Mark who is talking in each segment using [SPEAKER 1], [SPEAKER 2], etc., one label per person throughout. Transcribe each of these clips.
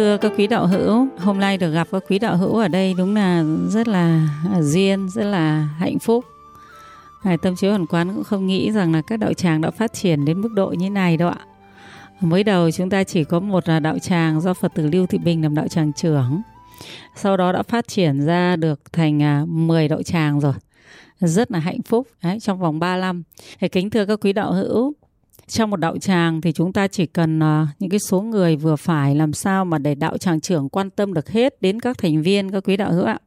[SPEAKER 1] Thưa các quý đạo hữu, hôm nay được gặp các quý đạo hữu ở đây đúng là rất là à, duyên, rất là hạnh phúc. Ngài Tâm Chiếu Hoàn Quán cũng không nghĩ rằng là các đạo tràng đã phát triển đến mức độ như này đâu ạ. Mới đầu chúng ta chỉ có một là đạo tràng do Phật tử Lưu Thị Bình làm đạo tràng trưởng. Sau đó đã phát triển ra được thành à, 10 đạo tràng rồi. Rất là hạnh phúc đấy, trong vòng 3 năm. Thì kính thưa các quý đạo hữu, trong một đạo tràng thì chúng ta chỉ cần uh, những cái số người vừa phải làm sao mà để đạo tràng trưởng quan tâm được hết đến các thành viên các quý đạo hữu ạ.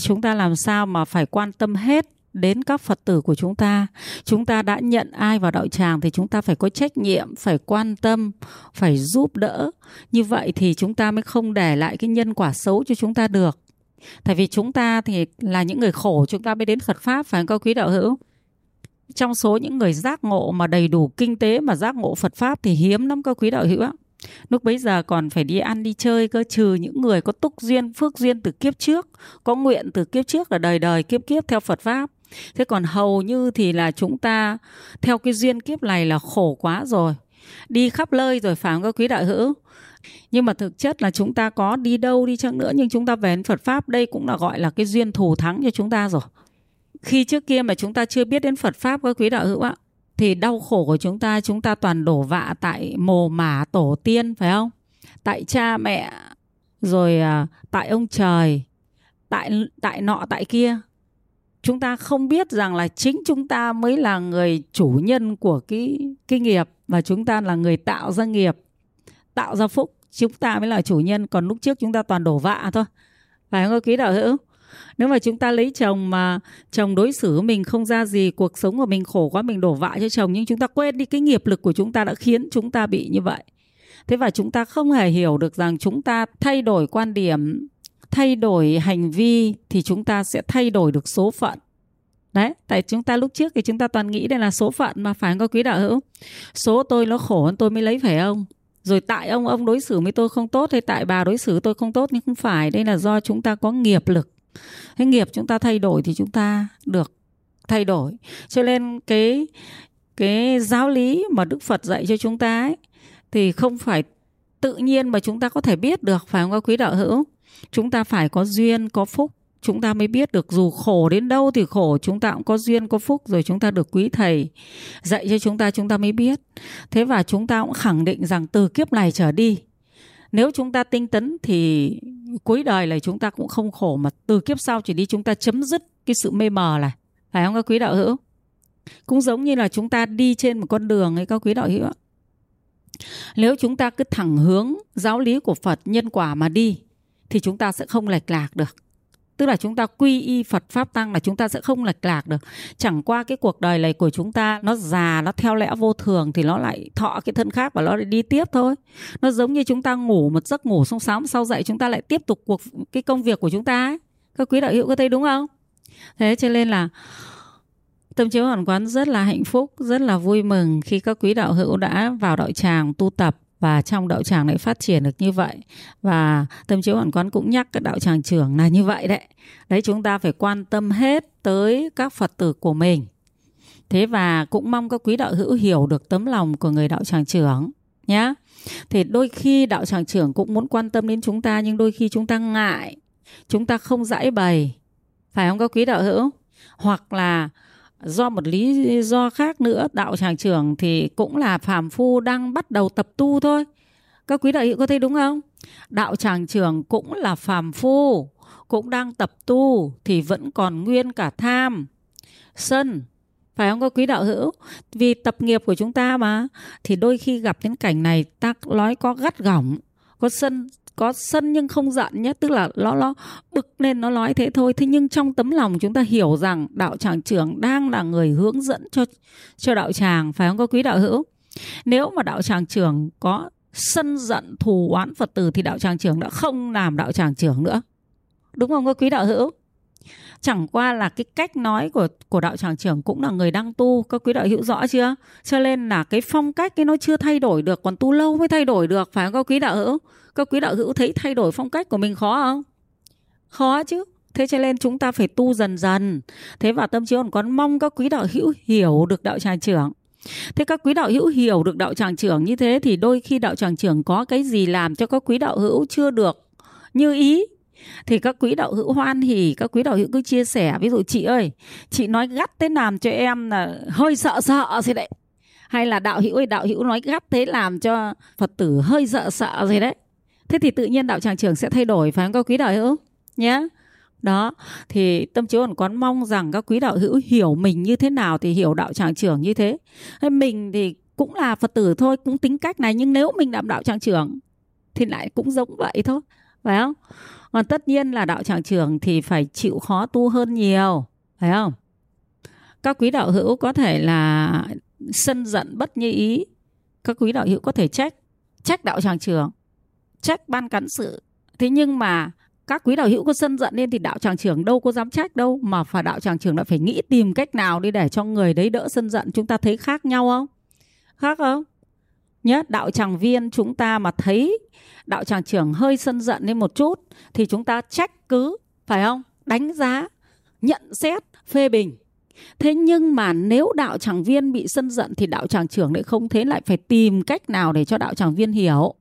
[SPEAKER 1] Chúng ta làm sao mà phải quan tâm hết đến các phật tử của chúng ta? Chúng ta đã nhận ai vào đạo tràng thì chúng ta phải có trách nhiệm phải quan tâm phải giúp đỡ. Như vậy thì chúng ta mới không để lại cái nhân quả xấu cho chúng ta được. Tại vì chúng ta thì là những người khổ chúng ta mới đến phật pháp phải không các quý đạo hữu? Trong số những người giác ngộ mà đầy đủ kinh tế mà giác ngộ Phật pháp thì hiếm lắm các quý đạo hữu ạ. Lúc bấy giờ còn phải đi ăn đi chơi cơ trừ những người có túc duyên, phước duyên từ kiếp trước, có nguyện từ kiếp trước là đời đời kiếp kiếp theo Phật pháp. Thế còn hầu như thì là chúng ta theo cái duyên kiếp này là khổ quá rồi. Đi khắp nơi rồi phải không các quý đạo hữu? Nhưng mà thực chất là chúng ta có đi đâu đi chăng nữa nhưng chúng ta về đến Phật pháp đây cũng là gọi là cái duyên thù thắng cho chúng ta rồi khi trước kia mà chúng ta chưa biết đến Phật pháp các quý đạo hữu ạ thì đau khổ của chúng ta chúng ta toàn đổ vạ tại mồ mả tổ tiên phải không? Tại cha mẹ rồi à, tại ông trời tại tại nọ tại kia. Chúng ta không biết rằng là chính chúng ta mới là người chủ nhân của cái cái nghiệp và chúng ta là người tạo ra nghiệp tạo ra phúc. Chúng ta mới là chủ nhân còn lúc trước chúng ta toàn đổ vạ thôi. Phải không quý đạo hữu? Nếu mà chúng ta lấy chồng mà chồng đối xử mình không ra gì cuộc sống của mình khổ quá mình đổ vạ cho chồng nhưng chúng ta quên đi cái nghiệp lực của chúng ta đã khiến chúng ta bị như vậy thế và chúng ta không hề hiểu được rằng chúng ta thay đổi quan điểm thay đổi hành vi thì chúng ta sẽ thay đổi được số phận đấy tại chúng ta lúc trước thì chúng ta toàn nghĩ đây là số phận mà phải không có quý đạo hữu số tôi nó khổ hơn tôi mới lấy phải không rồi tại ông ông đối xử với tôi không tốt hay tại bà đối xử tôi không tốt nhưng không phải đây là do chúng ta có nghiệp lực cái nghiệp chúng ta thay đổi thì chúng ta được thay đổi. Cho nên cái cái giáo lý mà đức phật dạy cho chúng ta ấy, thì không phải tự nhiên mà chúng ta có thể biết được, phải không các quý đạo hữu? Chúng ta phải có duyên, có phúc, chúng ta mới biết được. Dù khổ đến đâu thì khổ, chúng ta cũng có duyên, có phúc, rồi chúng ta được quý thầy dạy cho chúng ta chúng ta mới biết. Thế và chúng ta cũng khẳng định rằng từ kiếp này trở đi nếu chúng ta tinh tấn thì cuối đời này chúng ta cũng không khổ mà từ kiếp sau chỉ đi chúng ta chấm dứt cái sự mê mờ này. Phải không các quý đạo hữu? Cũng giống như là chúng ta đi trên một con đường ấy, các quý đạo hữu nếu chúng ta cứ thẳng hướng giáo lý của Phật nhân quả mà đi, thì chúng ta sẽ không lệch lạc được tức là chúng ta quy y Phật pháp tăng là chúng ta sẽ không lệch lạc được. Chẳng qua cái cuộc đời này của chúng ta, nó già, nó theo lẽ vô thường thì nó lại thọ cái thân khác và nó lại đi tiếp thôi. Nó giống như chúng ta ngủ một giấc ngủ xong sáng sau dậy, chúng ta lại tiếp tục cuộc, cái công việc của chúng ta ấy. Các quý đạo hữu có thấy đúng không? Thế cho nên là tâm chiếu hoàn quán rất là hạnh phúc, rất là vui mừng khi các quý đạo hữu đã vào đạo tràng tu tập và trong đạo tràng lại phát triển được như vậy. Và tâm chiếu hoàn quán cũng nhắc các đạo tràng trưởng là như vậy đấy. Đấy, chúng ta phải quan tâm hết tới các phật tử của mình. Thế và cũng mong các quý đạo hữu hiểu được tấm lòng của người đạo tràng trưởng nhé thì đôi khi đạo tràng trưởng cũng muốn quan tâm đến chúng ta, nhưng đôi khi chúng ta ngại. Chúng ta không giải bày. Phải không các quý đạo hữu? Hoặc là do một lý do khác nữa, đạo tràng trưởng thì cũng là phàm phu đang bắt đầu tập tu thôi. Các quý đạo hữu có thấy đúng không? Đạo tràng trưởng cũng là phàm phu, cũng đang tập tu thì vẫn còn nguyên cả tham, sân. Phải không các quý đạo hữu? Vì tập nghiệp của chúng ta mà, thì đôi khi gặp đến cảnh này, ta nói có gắt gỏng, có sân có sân nhưng không giận nhé. Tức là nó nó bực nên nó nói thế thôi. Thế nhưng trong tấm lòng chúng ta hiểu rằng đạo tràng trưởng đang là người hướng dẫn cho cho đạo tràng, phải không? Có quý đạo hữu? Nếu mà đạo tràng trưởng có sân giận, thù oán phật tử thì đạo tràng trưởng đã không làm đạo tràng trưởng nữa. Đúng không? Có quý đạo hữu? Chẳng qua là cái cách nói của của đạo tràng trưởng cũng là người đang tu. Các quý đạo hữu rõ chưa? Cho nên là cái phong cách cái nó chưa thay đổi được, còn tu lâu mới thay đổi được, phải không? Các quý đạo hữu? Các quý đạo hữu thấy thay đổi phong cách của mình khó không? Khó chứ. Thế cho nên chúng ta phải tu dần dần. Thế và tâm trí còn con mong các quý đạo hữu hiểu được đạo tràng trưởng. Thế các quý đạo hữu hiểu được đạo tràng trưởng như thế thì đôi khi đạo tràng trưởng có cái gì làm cho các quý đạo hữu chưa được như ý. Thì các quý đạo hữu hoan hỉ, các quý đạo hữu cứ chia sẻ. Ví dụ chị ơi, chị nói gắt thế làm cho em là hơi sợ sợ gì đấy. Hay là đạo hữu ơi, đạo hữu nói gắt thế làm cho phật tử hơi sợ sợ gì đấy thế thì tự nhiên đạo tràng trưởng sẽ thay đổi, phải không các quý đạo hữu? Nhé đó, thì tâm chiếu còn quán mong rằng các quý đạo hữu hiểu mình như thế nào thì hiểu đạo tràng trưởng như thế mình thì cũng là phật tử thôi, cũng tính cách này, nhưng nếu mình làm đạo tràng trưởng thì lại cũng giống vậy thôi, phải không? Còn tất nhiên là đạo tràng trưởng thì phải chịu khó tu hơn nhiều, phải không? Các quý đạo hữu có thể là sân giận bất như ý. Các quý đạo hữu có thể trách trách đạo tràng trưởng trách ban cán sự. Thế nhưng mà các quý đạo hữu có sân giận lên thì đạo tràng trưởng đâu có dám trách đâu, mà phải đạo tràng trưởng lại phải nghĩ tìm cách nào đi để cho người đấy đỡ sân giận. Chúng ta thấy khác nhau không? Khác không? Nhớ, đạo tràng viên chúng ta mà thấy đạo tràng trưởng hơi sân giận lên một chút thì chúng ta trách cứ, phải không? Đánh giá, nhận xét, phê bình. Thế nhưng mà nếu đạo tràng viên bị sân giận thì đạo tràng trưởng lại không thế, lại phải tìm cách nào để cho đạo tràng viên hiểu?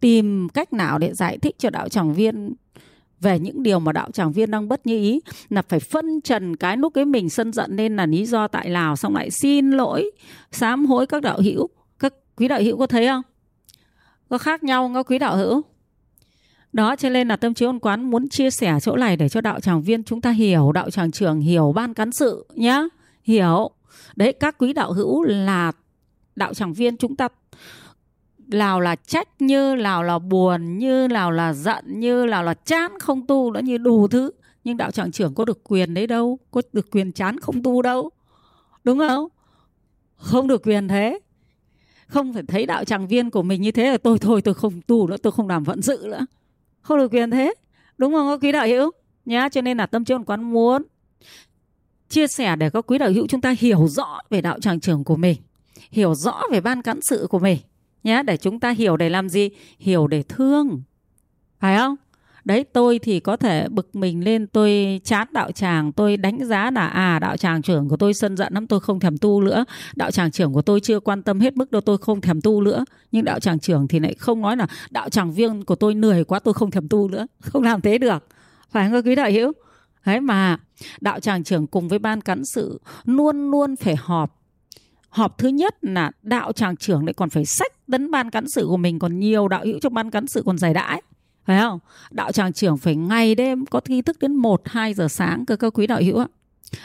[SPEAKER 1] Tìm cách nào để giải thích cho đạo tràng viên về những điều mà đạo tràng viên đang bất như ý, là phải phân trần cái lúc cái mình sân giận nên là lý do tại lào, xong lại xin lỗi, sám hối các đạo hữu. Các quý đạo hữu có thấy không? Có khác nhau không các quý đạo hữu? Đó, cho nên là tâm trí ôn quán muốn chia sẻ chỗ này để cho đạo tràng viên chúng ta hiểu, đạo tràng trưởng hiểu ban cán sự nhá. Hiểu. Đấy, các quý đạo hữu là đạo tràng viên chúng ta nào là trách như nào là buồn như nào là giận như nào là chán không tu nó như đủ thứ. Nhưng đạo tràng trưởng có được quyền đấy đâu, có được quyền chán không tu đâu. Đúng không? Không được quyền thế. Không phải thấy đạo tràng viên của mình như thế là tôi thôi, tôi không tu nữa, tôi không làm vận sự nữa. Không được quyền thế. Đúng không các quý đạo hữu? Nhá, cho nên là tâm trí quán muốn chia sẻ để các quý đạo hữu chúng ta hiểu rõ về đạo tràng trưởng của mình, hiểu rõ về ban cán sự của mình nhé để chúng ta hiểu để làm gì? Hiểu để thương. Phải không? Đấy, tôi thì có thể bực mình lên, tôi chán đạo tràng, tôi đánh giá là à đạo tràng trưởng của tôi sân giận lắm, tôi không thèm tu nữa. Đạo tràng trưởng của tôi chưa quan tâm hết mức đâu, tôi không thèm tu nữa. Nhưng đạo tràng trưởng thì lại không nói là, đạo tràng viên của tôi lười quá, tôi không thèm tu nữa. Không làm thế được. Phải không, quý đạo hữu? Đấy, mà đạo tràng trưởng cùng với ban cán sự luôn luôn phải họp họp thứ nhất là đạo tràng trưởng lại còn phải sách tấn ban cán sự của mình, còn nhiều đạo hữu trong ban cán sự còn giải đãi. Phải không? Đạo tràng trưởng phải ngày đêm có nghi thức đến 1 2 giờ sáng cơ các quý đạo hữu ạ.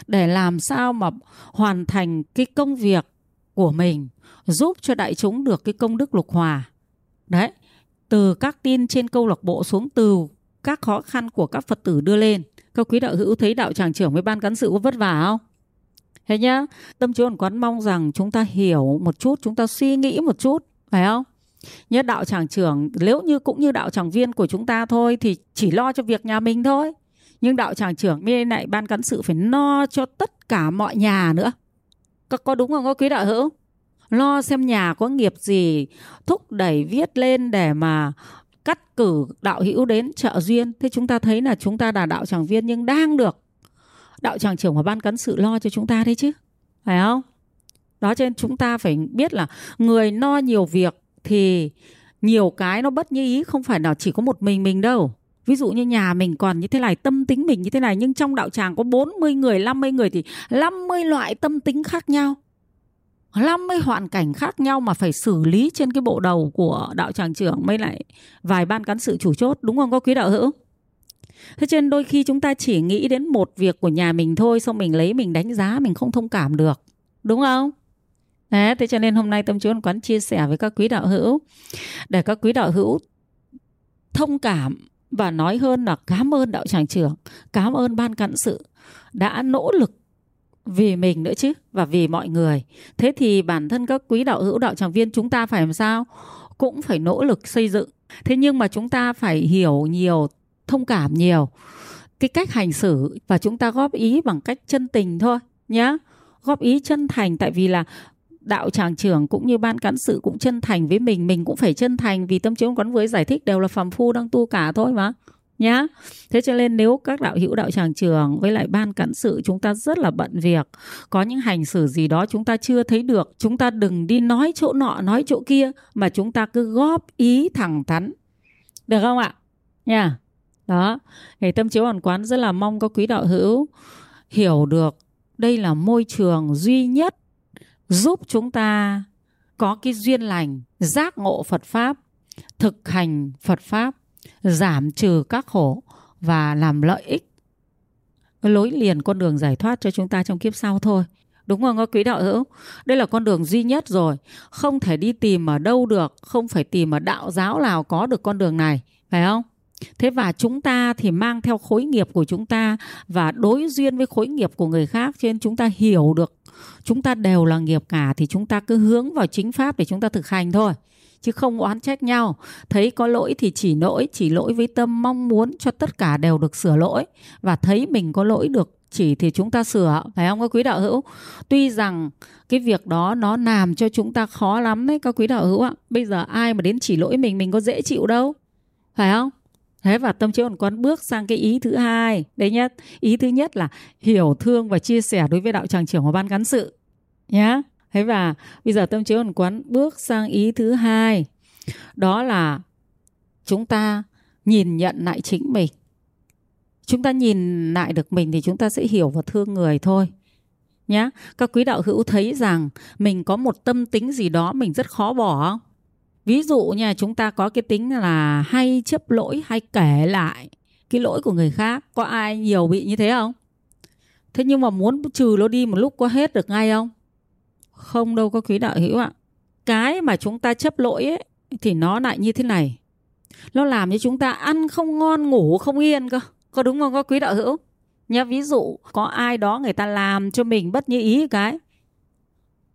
[SPEAKER 1] Để làm sao mà hoàn thành cái công việc của mình, giúp cho đại chúng được cái công đức lục hòa. Đấy, từ các tin trên câu lạc bộ xuống, từ các khó khăn của các phật tử đưa lên. Các quý đạo hữu thấy đạo tràng trưởng với ban cán sự có vất vả không? Thế nhá tâm trí còn quán mong rằng chúng ta hiểu một chút chúng ta suy nghĩ một chút phải không? Nhớ đạo tràng trưởng nếu như cũng như đạo tràng viên của chúng ta thôi thì chỉ lo cho việc nhà mình thôi. Nhưng đạo tràng trưởng bên lại ban cán sự phải lo cho tất cả mọi nhà nữa. Có, có đúng không có quý đạo hữu? Lo xem nhà có nghiệp gì thúc đẩy viết lên để mà cắt cử đạo hữu đến trợ duyên. Thế chúng ta thấy là chúng ta là đạo tràng viên nhưng đang được đạo tràng trưởng và ban cán sự lo cho chúng ta đấy chứ, phải không? Đó, cho nên chúng ta phải biết là người no nhiều việc thì nhiều cái nó bất như ý, không phải là chỉ có một mình mình đâu. Ví dụ như nhà mình còn như thế này, tâm tính mình như thế này, nhưng trong đạo tràng có 40 người 50 người thì 50 loại tâm tính khác nhau. 50 hoàn cảnh khác nhau mà phải xử lý trên cái bộ đầu của đạo tràng trưởng, mới lại vài ban cán sự chủ chốt, đúng không? Có quý đạo hữu? Thế cho nên đôi khi chúng ta chỉ nghĩ đến một việc của nhà mình thôi xong mình lấy mình đánh giá mình không thông cảm được đúng không Đấy, thế cho nên hôm nay tâm trí quán chia sẻ với các quý đạo hữu để các quý đạo hữu thông cảm và nói hơn là cảm ơn đạo tràng trưởng, cảm ơn ban cán sự đã nỗ lực vì mình nữa chứ và vì mọi người. Thế thì bản thân các quý đạo hữu đạo tràng viên chúng ta phải làm sao? Cũng phải nỗ lực xây dựng. Thế nhưng mà chúng ta phải hiểu nhiều, thông cảm nhiều. Cái cách hành xử và chúng ta góp ý bằng cách chân tình thôi nhé, Góp ý chân thành tại vì là đạo tràng trưởng cũng như ban cán sự cũng chân thành với mình mình cũng phải chân thành vì tâm trí quán với giải thích đều là phàm phu đang tu cả thôi mà nhá. Thế cho nên nếu các đạo hữu đạo tràng trường với lại ban cán sự chúng ta rất là bận việc có những hành xử gì đó chúng ta chưa thấy được chúng ta đừng đi nói chỗ nọ nói chỗ kia mà chúng ta cứ góp ý thẳng thắn. Được không ạ? Nha đó, ngày tâm chiếu hoàn quán rất là mong có quý đạo hữu hiểu được đây là môi trường duy nhất giúp chúng ta có cái duyên lành, giác ngộ phật pháp, thực hành phật pháp, giảm trừ các khổ và làm lợi ích. Lối liền con đường giải thoát cho chúng ta trong kiếp sau thôi. Đúng không quý đạo hữu? Đây là con đường duy nhất rồi. Không thể đi tìm ở đâu được, không phải tìm ở đạo giáo nào có được con đường này, phải không? Thế và chúng ta thì mang theo khối nghiệp của chúng ta và đối duyên với khối nghiệp của người khác, cho nên chúng ta hiểu được, chúng ta đều là nghiệp cả thì chúng ta cứ hướng vào chính pháp để chúng ta thực hành thôi, chứ không oán trách nhau. Thấy có lỗi thì chỉ lỗi chỉ lỗi với tâm mong muốn cho tất cả đều được sửa lỗi. Và thấy mình có lỗi được, chỉ thì chúng ta sửa, phải không các quý đạo hữu? Tuy rằng cái việc đó nó làm cho chúng ta khó lắm đấy các quý đạo hữu ạ. Bây giờ ai mà đến chỉ lỗi mình mình có dễ chịu đâu, phải không? Thế và tâm chiếu hoàn quán bước sang cái ý thứ hai. Đấy nhé ý thứ nhất là hiểu thương và chia sẻ đối với đạo tràng trưởng và ban cán sự. Nhá. Thế và bây giờ tâm chiếu hoàn quán bước sang ý thứ hai. Đó là chúng ta nhìn nhận lại chính mình. Chúng ta nhìn lại được mình thì chúng ta sẽ hiểu và thương người thôi. Nhá, các quý đạo hữu thấy rằng mình có một tâm tính gì đó mình rất khó bỏ không? Ví dụ nha, chúng ta có cái tính là hay chấp lỗi, hay kể lại cái lỗi của người khác. Có ai nhiều bị như thế không? Thế nhưng mà muốn trừ nó đi một lúc có hết được ngay không? Không đâu, có quý đạo hữu ạ. Cái mà chúng ta chấp lỗi ấy, thì nó lại như thế này. Nó làm cho chúng ta ăn không ngon, ngủ không yên cơ. Có đúng không? Có quý đạo hữu? Nhá, ví dụ có ai đó người ta làm cho mình bất như ý cái,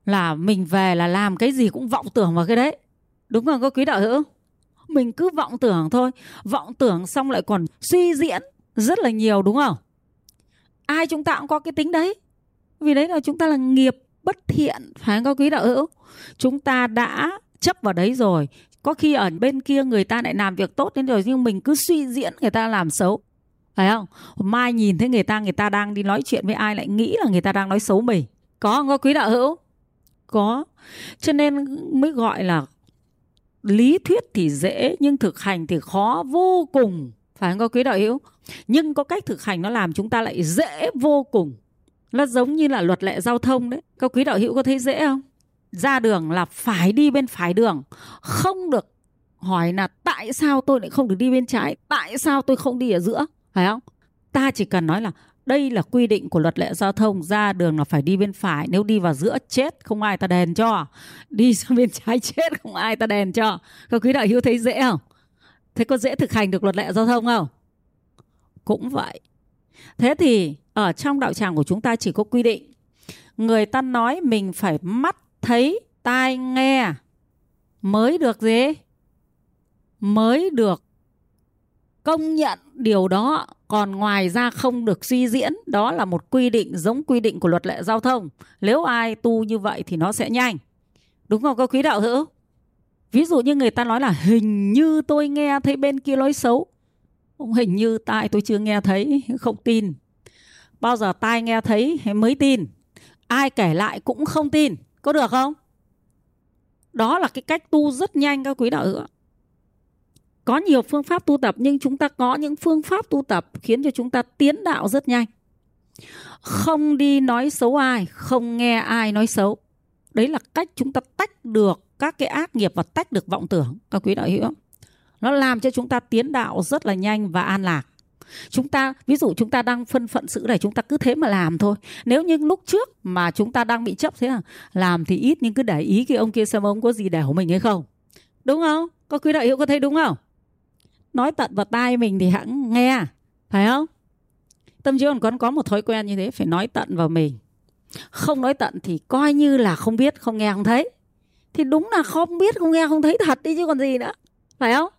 [SPEAKER 1] là mình về là làm cái gì cũng vọng tưởng vào cái đấy. Đúng không cô quý đạo hữu? Mình cứ vọng tưởng thôi. Vọng tưởng xong lại còn suy diễn rất là nhiều, đúng không? Ai chúng ta cũng có cái tính đấy. Vì đấy là chúng ta là nghiệp bất thiện. Phải không, cô quý đạo hữu? Chúng ta đã chấp vào đấy rồi. Có khi ở bên kia người ta lại làm việc tốt đến rồi, nhưng mình cứ suy diễn người ta làm xấu. Phải không? Mai nhìn thấy người ta người ta đang đi nói chuyện với ai lại nghĩ là người ta đang nói xấu mình. Có không có quý đạo hữu? Có. Cho nên mới gọi là lý thuyết thì dễ nhưng thực hành thì khó vô cùng. Phải không có quý đạo hữu? Nhưng có cách thực hành nó làm chúng ta lại dễ vô cùng. Nó giống như là luật lệ giao thông đấy. Các quý đạo hữu có thấy dễ không? Ra đường là phải đi bên phải đường. Không được hỏi là tại sao tôi lại không được đi bên trái tại sao tôi không đi ở giữa. Phải không? Ta chỉ cần nói là đây là quy định của luật lệ giao thông, ra đường là phải đi bên phải, nếu đi vào giữa chết không ai ta đèn cho. Đi sang bên trái chết không ai ta đèn cho. Các quý đạo hữu thấy dễ không? Thế có dễ thực hành được luật lệ giao thông không? Cũng vậy. Thế thì, ở trong đạo tràng của chúng ta chỉ có quy định, người ta nói mình phải mắt thấy, tai nghe mới được gì? Mới được công nhận điều đó còn ngoài ra không được suy diễn, đó là một quy định giống quy định của luật lệ giao thông. Nếu ai tu như vậy thì nó sẽ nhanh. Đúng không, các quý đạo hữu? Ví dụ như người ta nói là hình như tôi nghe thấy bên kia nói xấu. Hình như tai tôi chưa nghe thấy, không tin. Bao giờ tai nghe thấy mới tin. Ai kể lại cũng không tin. Có được không? Đó là cái cách tu rất nhanh, các quý đạo hữu có nhiều phương pháp tu tập, nhưng chúng ta có những phương pháp tu tập khiến cho chúng ta tiến đạo rất nhanh. Không đi nói xấu ai, không nghe ai nói xấu. Đấy là cách chúng ta tách được các cái ác nghiệp và tách được vọng tưởng. Các quý đạo hữu nó làm cho chúng ta tiến đạo rất là nhanh và an lạc. Chúng ta, ví dụ chúng ta đang phân phận sự này, chúng ta cứ thế mà làm thôi. Nếu như lúc trước mà chúng ta đang bị chấp thế là làm thì ít nhưng cứ để ý cái ông kia xem ông có gì đẻo mình hay không. Đúng không? Có quý đạo hữu có thấy đúng không? Nói tận vào tai mình thì hãng nghe, phải không? Tâm trí còn có một thói quen như thế, phải nói tận vào mình. Không nói tận thì coi như là không biết, không nghe, không thấy. Thì đúng là không biết, không nghe, không thấy thật đi chứ còn gì nữa, phải không?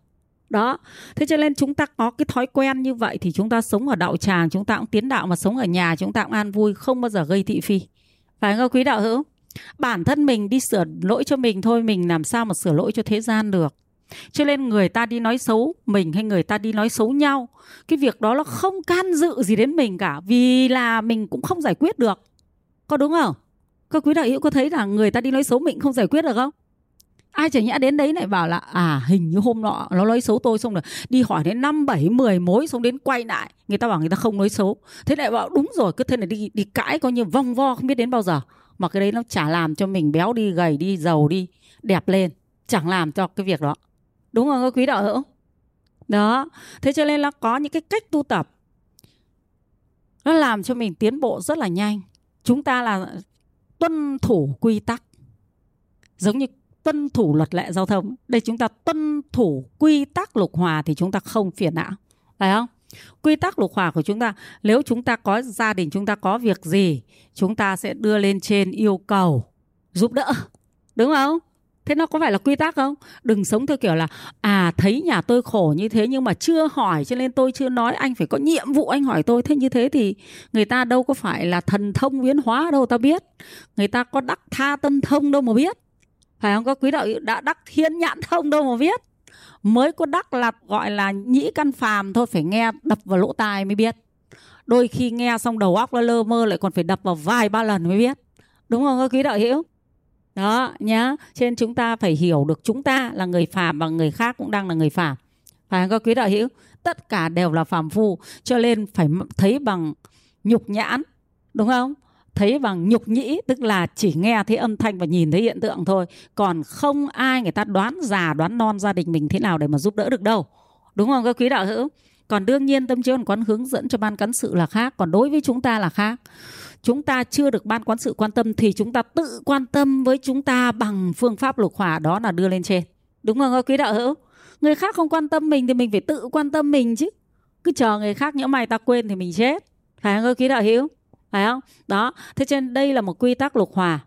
[SPEAKER 1] Đó. Thế cho nên chúng ta có cái thói quen như vậy thì chúng ta sống ở đạo tràng, chúng ta cũng tiến đạo mà sống ở nhà chúng ta cũng an vui, không bao giờ gây thị phi. Phải không, quý đạo hữu? Bản thân mình đi sửa lỗi cho mình thôi, mình làm sao mà sửa lỗi cho thế gian được? Cho nên người ta đi nói xấu mình hay người ta đi nói xấu nhau, cái việc đó là không can dự gì đến mình cả, vì là mình cũng không giải quyết được. Có đúng không? Các quý đạo hữu có thấy là người ta đi nói xấu mình không giải quyết được không? Ai chẳng nhẽ đến đấy lại bảo là à hình như hôm nọ nó nói xấu tôi xong rồi, đi hỏi đến năm, bảy, mười mối xong đến quay lại. Người ta bảo người ta không nói xấu. Thế lại bảo, đúng rồi, cứ thế này đi đi cãi coi như vong vo không biết đến bao giờ. Mà cái đấy nó chả làm cho mình béo đi, gầy đi, giàu đi, đẹp lên, chẳng làm cho cái việc đó đúng không các quý đạo hữu. Đó, thế cho nên là có những cái cách tu tập. Nó làm cho mình tiến bộ rất là nhanh. Chúng ta là tuân thủ quy tắc. Giống như tuân thủ luật lệ giao thông. Đây chúng ta tuân thủ quy tắc lục hòa thì chúng ta không phiền não. Phải không? Quy tắc lục hòa của chúng ta, nếu chúng ta có gia đình, chúng ta có việc gì, chúng ta sẽ đưa lên trên yêu cầu giúp đỡ. Đúng không? Thế nó có phải là quy tắc không? Đừng sống theo kiểu là à thấy nhà tôi khổ như thế nhưng mà chưa hỏi cho nên tôi chưa nói, anh phải có nhiệm vụ anh hỏi tôi. Thế như thế thì người ta đâu có phải là thần thông biến hóa đâu, ta biết. Người ta có đắc tha tân thông đâu mà biết. Phải không? Có quý đạo đã đắc thiên nhãn thông đâu mà biết. Mới có đắc là gọi là nhĩ căn phàm thôi, phải nghe đập vào lỗ tai mới biết. Đôi khi nghe xong đầu óc nó lơ mơ lại còn phải đập vào vài ba lần mới biết. Đúng không? Các quý đạo hữu đó, nhá. Trên chúng ta phải hiểu được chúng ta là người phàm và người khác cũng đang là người phàm phải không các quý đạo hữu? Tất cả đều là phàm phu, cho nên phải thấy bằng nhục nhãn, đúng không? Thấy bằng nhục nhĩ, tức là chỉ nghe thấy âm thanh và nhìn thấy hiện tượng thôi. Còn không ai người ta đoán già, đoán non gia đình mình thế nào để mà giúp đỡ được đâu. Đúng không các quý đạo hữu? Còn đương nhiên tâm trí quán hướng dẫn cho ban cán sự là khác, còn đối với chúng ta là khác chúng ta chưa được ban quán sự quan tâm thì chúng ta tự quan tâm với chúng ta bằng phương pháp lục hỏa đó là đưa lên trên. Đúng không quý đạo hữu? Người khác không quan tâm mình thì mình phải tự quan tâm mình chứ. Cứ chờ người khác nhỡ mày ta quên thì mình chết. Phải không quý đạo hữu? Phải không? Đó, thế trên đây là một quy tắc lục hòa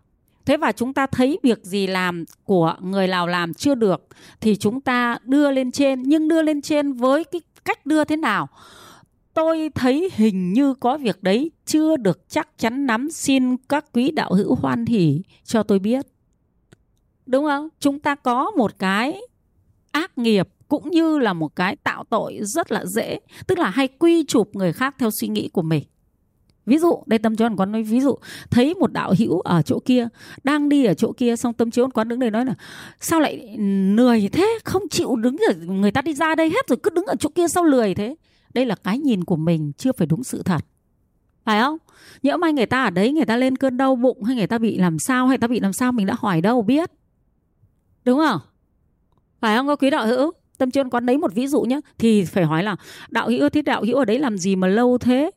[SPEAKER 1] thế và chúng ta thấy việc gì làm của người nào làm chưa được thì chúng ta đưa lên trên. Nhưng đưa lên trên với cái cách đưa thế nào? Tôi thấy hình như có việc đấy chưa được chắc chắn nắm xin các quý đạo hữu hoan hỉ cho tôi biết. Đúng không? Chúng ta có một cái ác nghiệp cũng như là một cái tạo tội rất là dễ. Tức là hay quy chụp người khác theo suy nghĩ của mình. Ví dụ, đây tâm chiếu quán nói ví dụ, thấy một đạo hữu ở chỗ kia, đang đi ở chỗ kia, xong tâm chiếu quán đứng đây nói là, sao lại lười thế? Không chịu đứng ở, người ta đi ra đây hết rồi, cứ đứng ở chỗ kia sao lười thế? Đây là cái nhìn của mình, chưa phải đúng sự thật. Phải không? Nhỡ may người ta ở đấy, người ta lên cơn đau bụng hay người ta bị làm sao, hay ta bị làm sao, mình đã hỏi đâu, biết. Đúng không? Phải không có quý đạo hữu? Tâm chuyên quán lấy một ví dụ nhé thì phải hỏi là, đạo hữu thế, đạo hữu ở đấy làm gì mà lâu thế?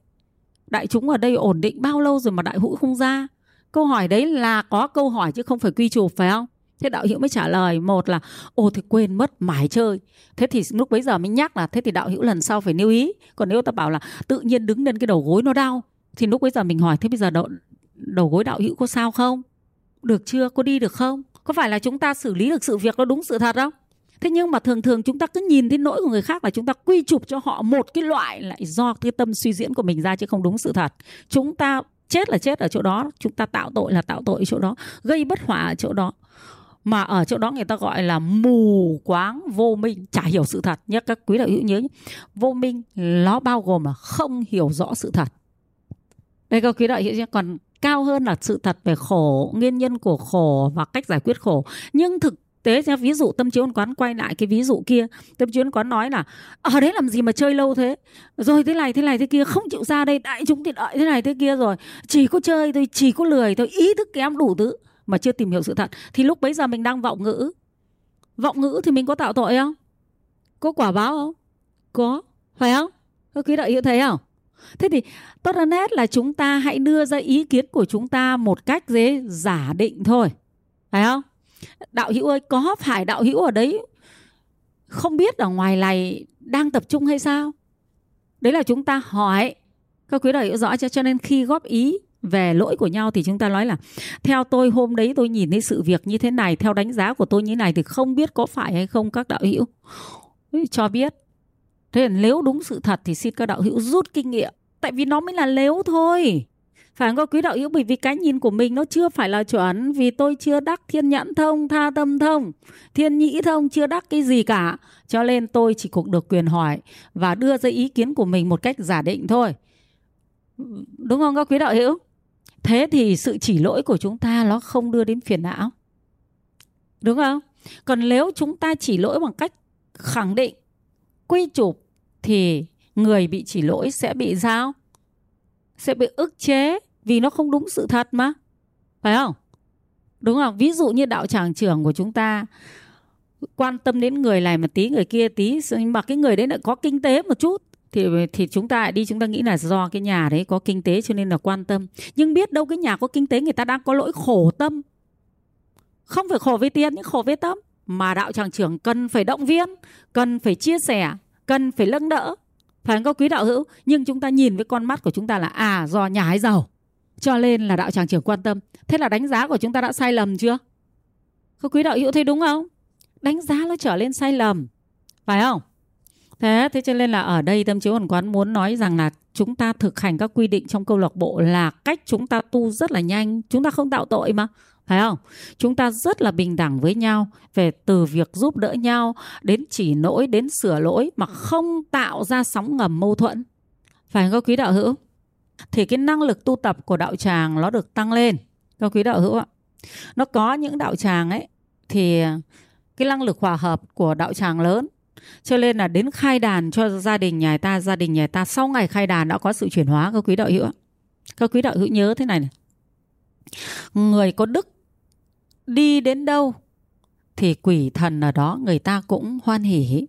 [SPEAKER 1] Đại chúng ở đây ổn định bao lâu rồi mà đại hữu không ra? Câu hỏi đấy là có câu hỏi chứ không phải quy chụp, phải không? Thế đạo hữu mới trả lời một là ồ thì quên mất mải chơi. Thế thì lúc bấy giờ mới nhắc là thế thì đạo hữu lần sau phải lưu ý. Còn nếu ta bảo là tự nhiên đứng lên cái đầu gối nó đau thì lúc bấy giờ mình hỏi thế bây giờ đầu, đầu gối đạo hữu có sao không? Được chưa? Có đi được không? Có phải là chúng ta xử lý được sự việc nó đúng sự thật không? Thế nhưng mà thường thường chúng ta cứ nhìn thấy nỗi của người khác là chúng ta quy chụp cho họ một cái loại lại do cái tâm suy diễn của mình ra chứ không đúng sự thật. Chúng ta chết là chết ở chỗ đó chúng ta tạo tội là tạo tội ở chỗ đó gây bất hòa ở chỗ đó mà ở chỗ đó người ta gọi là mù quáng vô minh. Chả hiểu sự thật nhé, các quý đạo hữu nhớ nhé. vô minh nó bao gồm là không hiểu rõ sự thật. Đây các quý đạo hữu nhé, còn cao hơn là sự thật về khổ, nguyên nhân của khổ và cách giải quyết khổ. Nhưng thực tế ra ví dụ tâm trí ôn quán quay lại cái ví dụ kia, tâm trí ôn quán nói là, ở đấy làm gì mà chơi lâu thế? Rồi thế này thế này, thế kia, không chịu ra đây, đại chúng thì đợi thế này, thế kia rồi. Chỉ có chơi thôi, chỉ có lười thôi, ý thức kém đủ thứ mà chưa tìm hiểu sự thật. Thì lúc bấy giờ mình đang vọng ngữ. Vọng ngữ thì mình có tạo tội không? Có quả báo không? Có. Phải không? Các quý đạo hữu thấy không? Thế thì tốt hơn hết là chúng ta hãy đưa ra ý kiến của chúng ta một cách dễ giả định thôi. Phải không? Đạo hữu ơi, có phải đạo hữu ở đấy không biết ở ngoài này đang tập trung hay sao? Đấy là chúng ta hỏi. Các quý đạo hữu rõ cho cho nên khi góp ý về lỗi của nhau thì chúng ta nói là, theo tôi, hôm đấy tôi nhìn thấy sự việc như thế này, theo đánh giá của tôi như thế này thì không biết có phải hay không, các đạo hữu. Cho biết. Thế nếu đúng sự thật thì xin các đạo hữu rút kinh nghiệm. Tại vì nó mới là nếu thôi. Phải không có quý đạo hữu? Bởi vì cái nhìn của mình nó chưa phải là chuẩn, vì tôi chưa đắc thiên nhãn thông, tha tâm thông, thiên nhĩ thông, chưa đắc cái gì cả. Cho nên tôi chỉ cũng được quyền hỏi và đưa ra ý kiến của mình một cách giả định thôi. Đúng không các quý đạo hữu? Thế thì sự chỉ lỗi của chúng ta nó không đưa đến phiền não. Đúng không? Còn nếu chúng ta chỉ lỗi bằng cách khẳng định, quy chụp thì người bị chỉ lỗi sẽ bị sao? Sẽ bị ức chế vì nó không đúng sự thật mà. Phải không? Đúng không? Ví dụ như đạo tràng trưởng của chúng ta, quan tâm đến người này một tí, người kia tí, nhưng mà cái người đấy lại có kinh tế một chút thì thì chúng ta đi, chúng ta nghĩ là do cái nhà đấy có kinh tế cho nên là quan tâm. Nhưng biết đâu cái nhà có kinh tế người ta đang có lỗi khổ tâm. Không phải khổ với tiền, nhưng khổ với tâm. Mà đạo tràng trưởng cần phải động viên, cần phải chia sẻ, cần phải lâng đỡ. Phải không? Có quý đạo hữu? Nhưng chúng ta nhìn với con mắt của chúng ta là à do nhà ấy giàu. Cho nên là đạo tràng trưởng quan tâm. Thế là đánh giá của chúng ta đã sai lầm chưa? Có quý đạo hữu thấy đúng không? Đánh giá nó trở lên sai lầm. Phải không? Thế thế cho nên là ở đây tâm chiếu hoàn quán muốn nói rằng là chúng ta thực hành các quy định trong câu lạc bộ là cách chúng ta tu rất là nhanh, chúng ta không tạo tội mà, phải không? Chúng ta rất là bình đẳng với nhau về từ việc giúp đỡ nhau, đến chỉ lỗi đến sửa lỗi mà không tạo ra sóng ngầm mâu thuẫn. Phải không các quý đạo hữu? Thì cái năng lực tu tập của đạo tràng nó được tăng lên. Các quý đạo hữu ạ, nó có những đạo tràng ấy, thì cái năng lực hòa hợp của đạo tràng lớn cho nên là đến khai đàn cho gia đình nhà ta, gia đình nhà ta sau ngày khai đàn đã có sự chuyển hóa, các quý đạo hữu các quý đạo hữu nhớ thế này này. Người có đức đi đến đâu thì quỷ thần ở đó, người ta cũng hoan hỉ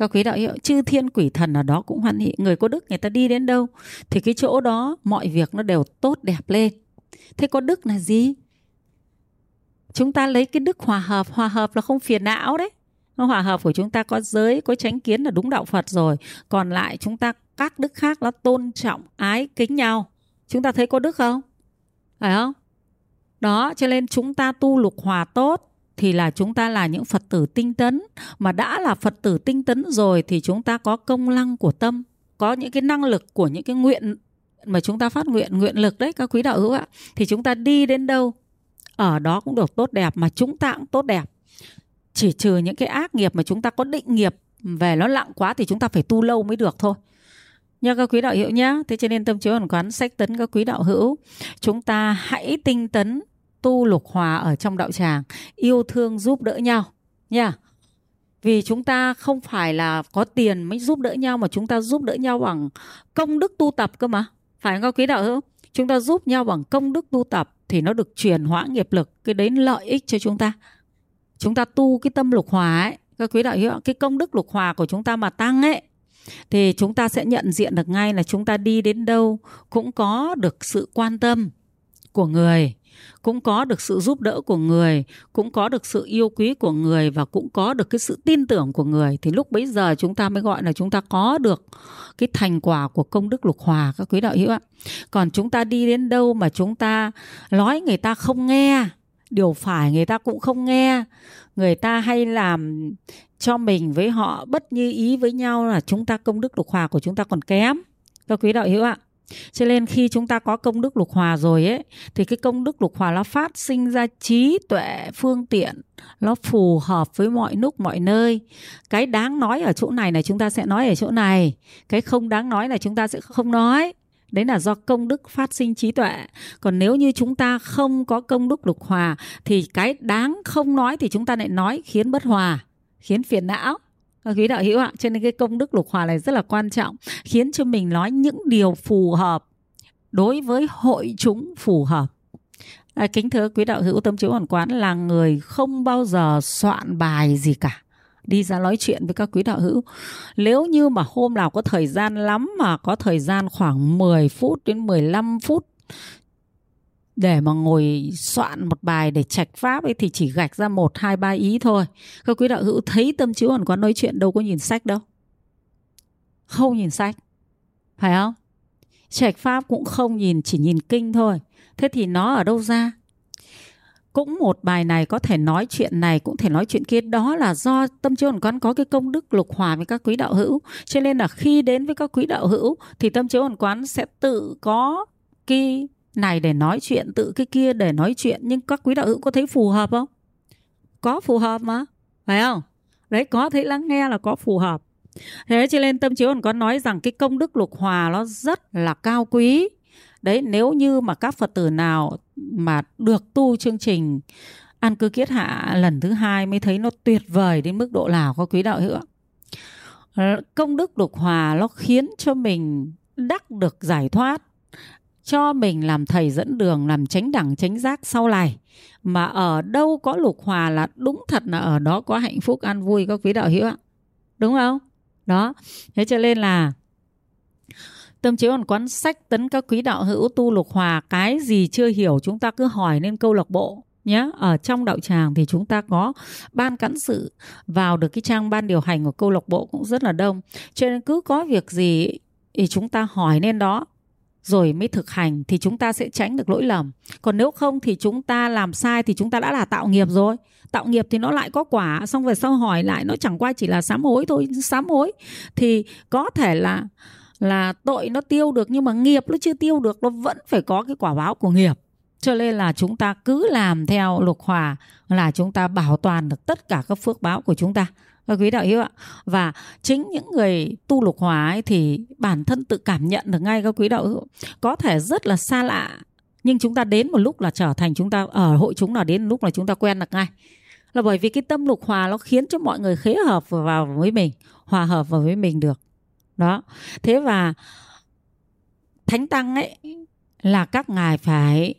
[SPEAKER 1] các quý đạo hữu, chư thiên quỷ thần ở đó cũng hoan hỷ. Người có đức, người ta đi đến đâu thì cái chỗ đó mọi việc nó đều tốt, đẹp lên. Thế có đức là gì? Chúng ta lấy cái đức hòa hợp hòa hợp là không phiền não đấy hòa hợp của chúng ta có giới, có tránh kiến là đúng đạo phật rồi. Còn lại chúng ta, các đức khác nó tôn trọng, ái, kính nhau. Chúng ta thấy có đức không? Phải không? Đó, cho nên chúng ta tu lục hòa tốt thì là chúng ta là những Phật tử tinh tấn. Mà đã là Phật tử tinh tấn rồi thì chúng ta có công năng của tâm, có những cái năng lực của những cái nguyện mà chúng ta phát nguyện nguyện lực đấy, các quý đạo hữu ạ. Thì chúng ta đi đến đâu, ở đó cũng được tốt đẹp, mà chúng ta cũng tốt đẹp chỉ trừ những cái ác nghiệp mà chúng ta có định nghiệp về nó lặng quá thì chúng ta phải tu lâu mới được thôi. Nha các quý đạo hữu nhé. Thế cho nên tâm chiếu hoàn quán sách tấn các quý đạo hữu, chúng ta hãy tinh tấn tu lục hòa ở trong đạo tràng, yêu thương giúp đỡ nhau nha. Vì chúng ta không phải là có tiền mới giúp đỡ nhau mà chúng ta giúp đỡ nhau bằng công đức tu tập cơ mà. Phải không quý đạo hữu? Chúng ta giúp nhau bằng công đức tu tập thì nó được truyền hóa nghiệp lực, cái đến lợi ích cho chúng ta chúng ta tu cái tâm lục hòa ấy, các quý đạo hữu cái công đức lục hòa của chúng ta mà tăng ấy, thì chúng ta sẽ nhận diện được ngay là chúng ta đi đến đâu cũng có được sự quan tâm của người, cũng có được sự giúp đỡ của người, cũng có được sự yêu quý của người và cũng có được cái sự tin tưởng của người. Thì lúc bấy giờ chúng ta mới gọi là chúng ta có được cái thành quả của công đức lục hòa, các quý đạo hữu ạ còn chúng ta đi đến đâu mà chúng ta, nói người ta không nghe điều phải người ta cũng không nghe. Người ta hay làm cho mình với họ bất như ý với nhau là chúng ta công đức lục hòa của chúng ta còn kém. Các quý đạo hữu ạ. Cho nên khi chúng ta có công đức lục hòa rồi ấy, thì cái công đức lục hòa nó phát sinh ra trí tuệ, phương tiện. Nó phù hợp với mọi lúc, mọi nơi. Cái đáng nói ở chỗ này là chúng ta sẽ nói ở chỗ này. Cái không đáng nói là chúng ta sẽ không nói đấy là do công đức phát sinh trí tuệ. Còn nếu như chúng ta không có công đức lục hòa thì cái đáng không nói thì chúng ta lại nói khiến bất hòa khiến phiền não. Quý đạo hữu ạ cho nên cái công đức lục hòa này rất là quan trọng khiến cho mình nói những điều phù hợp đối với hội chúng phù hợp. À, kính thưa quý đạo hữu tâm chiếu hoàn quán là người không bao giờ soạn bài gì cả đi ra nói chuyện với các quý đạo hữu. Nếu như mà hôm nào có thời gian lắm mà có thời gian khoảng 10 phút đến 15 phút để mà ngồi soạn một bài để trạch pháp ấy, thì chỉ gạch ra một, hai, ba ý thôi. Các quý đạo hữu thấy tâm chiếu hoàn quán nói chuyện đâu có nhìn sách đâu. Không nhìn sách. Phải không? Trạch pháp cũng không nhìn, chỉ nhìn kinh thôi. Thế thì nó ở đâu ra? Cũng một bài này có thể nói chuyện này, cũng thể nói chuyện kia. Đó là do tâm chiếu hồn quán có cái công đức lục hòa với các quý đạo hữu. Cho nên là khi đến với các quý đạo hữu, thì tâm chiếu hồn quán sẽ tự có cái này để nói chuyện, tự cái kia để nói chuyện. Nhưng các quý đạo hữu có thấy phù hợp không? Có phù hợp mà, phải không? Đấy, có thấy lắng nghe là có phù hợp. Thế cho nên tâm chiếu hồn quán nói rằng cái công đức lục hòa nó rất là cao quý. Đấy, nếu như mà các phật tử nào mà được tu chương trình ăn cư kiết hạ lần thứ hai mới thấy nó tuyệt vời đến mức độ nào có quý đạo hữu ờ, công đức lục hòa nó khiến cho mình đắc được giải thoát, cho mình làm thầy dẫn đường, làm tránh đẳng tránh giác sau này. Mà ở đâu có lục hòa là đúng thật là ở đó có hạnh phúc, an vui các quý đạo hữu ạ. Đúng không? Đó. Thế cho nên là tâm chiếu còn quán sách tấn các quý đạo hữu tu lục hòa, cái gì chưa hiểu chúng ta cứ hỏi lên câu lạc bộ nhé ở trong đạo tràng thì chúng ta có ban cán sự, vào được cái trang ban điều hành của câu lạc bộ cũng rất là đông. Cho nên cứ có việc gì thì chúng ta hỏi lên đó, rồi mới thực hành thì chúng ta sẽ tránh được lỗi lầm. Còn nếu không thì chúng ta làm sai thì chúng ta đã là tạo nghiệp rồi. Tạo nghiệp thì nó lại có quả, xong rồi sau hỏi lại, nó chẳng qua chỉ là sám hối thôi, sám hối. Thì có thể là là tội nó tiêu được nhưng mà nghiệp nó chưa tiêu được, nó vẫn phải có cái quả báo của nghiệp. Cho nên là chúng ta cứ làm theo lục hòa là chúng ta bảo toàn được tất cả các phước báo của chúng ta. Các quý đạo hữu ạ, và chính những người tu lục hòa ấy thì bản thân tự cảm nhận được ngay, các quý đạo hữu. Có thể rất là xa lạ, nhưng chúng ta đến một lúc là trở thành chúng ta, ở hội chúng nào đến lúc là chúng ta quen được ngay. Là bởi vì cái tâm lục hòa nó khiến cho mọi người khế hợp vào với mình, hòa hợp vào với mình được đó. Thế và thánh tăng ấy là các ngài phải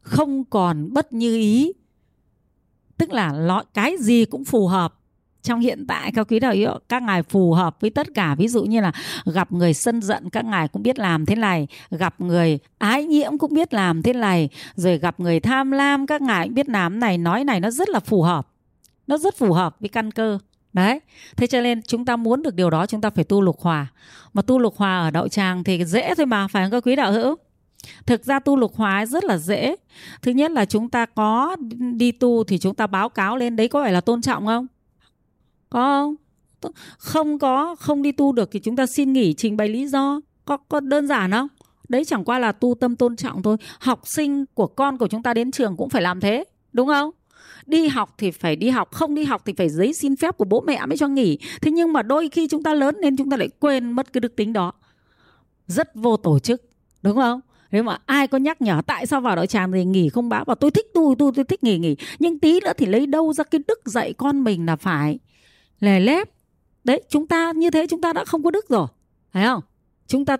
[SPEAKER 1] không còn bất như ý. Tức là nó cái gì cũng phù hợp. Trong hiện tại các quý đạo hữu các ngài phù hợp với tất cả. Ví dụ như là gặp người sân giận, các ngài cũng biết làm. Thế này, gặp người ái nhiễm cũng biết làm. Thế này, rồi gặp người tham lam, các ngài cũng biết làm. Này, nói này nó rất là phù hợp. Nó rất phù hợp với căn cơ đấy. Thế cho nên chúng ta muốn được điều đó, chúng ta phải tu lục hòa. Mà tu lục hòa ở đạo tràng thì dễ thôi mà, phải không các quý đạo hữu? Thực ra tu lục hóa rất là dễ. Thứ nhất là chúng ta có đi tu thì chúng ta báo cáo lên, đấy có phải là tôn trọng không? Có không? Không có, không đi tu được thì chúng ta xin nghỉ trình bày lý do. Có có đơn giản không? Đấy chẳng qua là tu tâm tôn trọng thôi. Học sinh của con của chúng ta đến trường cũng phải làm thế, đúng không? Đi học thì phải đi học, không đi học thì phải giấy xin phép của bố mẹ mới cho nghỉ. Thế nhưng mà đôi khi chúng ta lớn nên chúng ta lại quên mất cái đức tính đó. Rất vô tổ chức, đúng không? Nếu mà ai có nhắc nhở tại sao vào đội tràng thì nghỉ không báo và tôi thích tu tôi tôi thích nghỉ nghỉ. Nhưng tí nữa thì lấy đâu ra cái đức dạy con mình là phải lề lép. Đấy, chúng ta, như thế chúng ta đã không có đức rồi, phải không? Chúng ta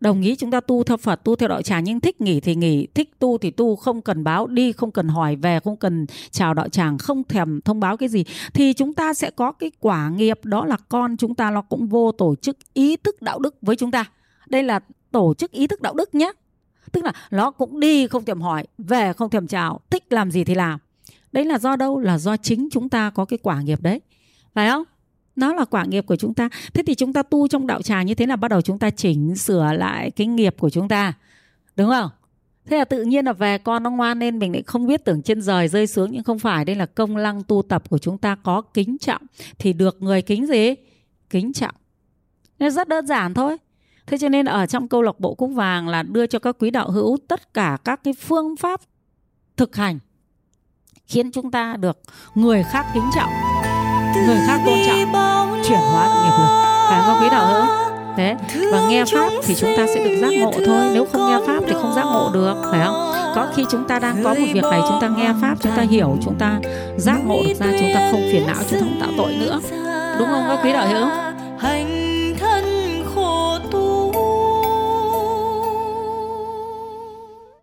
[SPEAKER 1] đồng ý chúng ta tu theo Phật, tu theo đạo tràng, nhưng thích nghỉ thì nghỉ, thích tu thì tu, không cần báo, đi không cần hỏi về, không cần chào đạo tràng, không thèm thông báo cái gì, thì chúng ta sẽ có cái quả nghiệp, đó là con chúng ta, nó cũng vô tổ chức ý thức đạo đức với chúng ta. Đây là tổ chức ý thức đạo đức nhé tức là nó cũng đi không thèm hỏi, về không thèm chào, thích làm gì thì làm. Đấy là do đâu? Là do chính chúng ta có cái quả nghiệp đấy. Phải không? Nó là quả nghiệp của chúng ta. Thế thì chúng ta tu trong đạo tràng như thế là bắt đầu chúng ta chỉnh sửa lại cái nghiệp của chúng ta. Đúng không? Thế là tự nhiên là về con nó ngoan nên mình lại không biết tưởng trên rời rơi xuống. Nhưng không phải, đây là công lăng tu tập của chúng ta có kính trọng. Thì được người kính gì? Kính trọng. Nên rất đơn giản thôi. Thế cho nên ở trong câu lạc bộ cúc vàng là đưa cho các quý đạo hữu tất cả các cái phương pháp thực hành khiến chúng ta được người khác kính trọng người khác tôn trọng chuyển hóa được nghiệp lực. Phải không quý đạo hữu thế và nghe pháp thì chúng ta sẽ được giác ngộ thôi. Nếu không nghe pháp thì không giác ngộ được phải không? Có khi chúng ta đang có một việc này chúng ta nghe pháp chúng ta hiểu chúng ta giác ngộ được ra chúng ta không phiền não chúng ta không tạo tội nữa. Đúng không các quý đạo hữu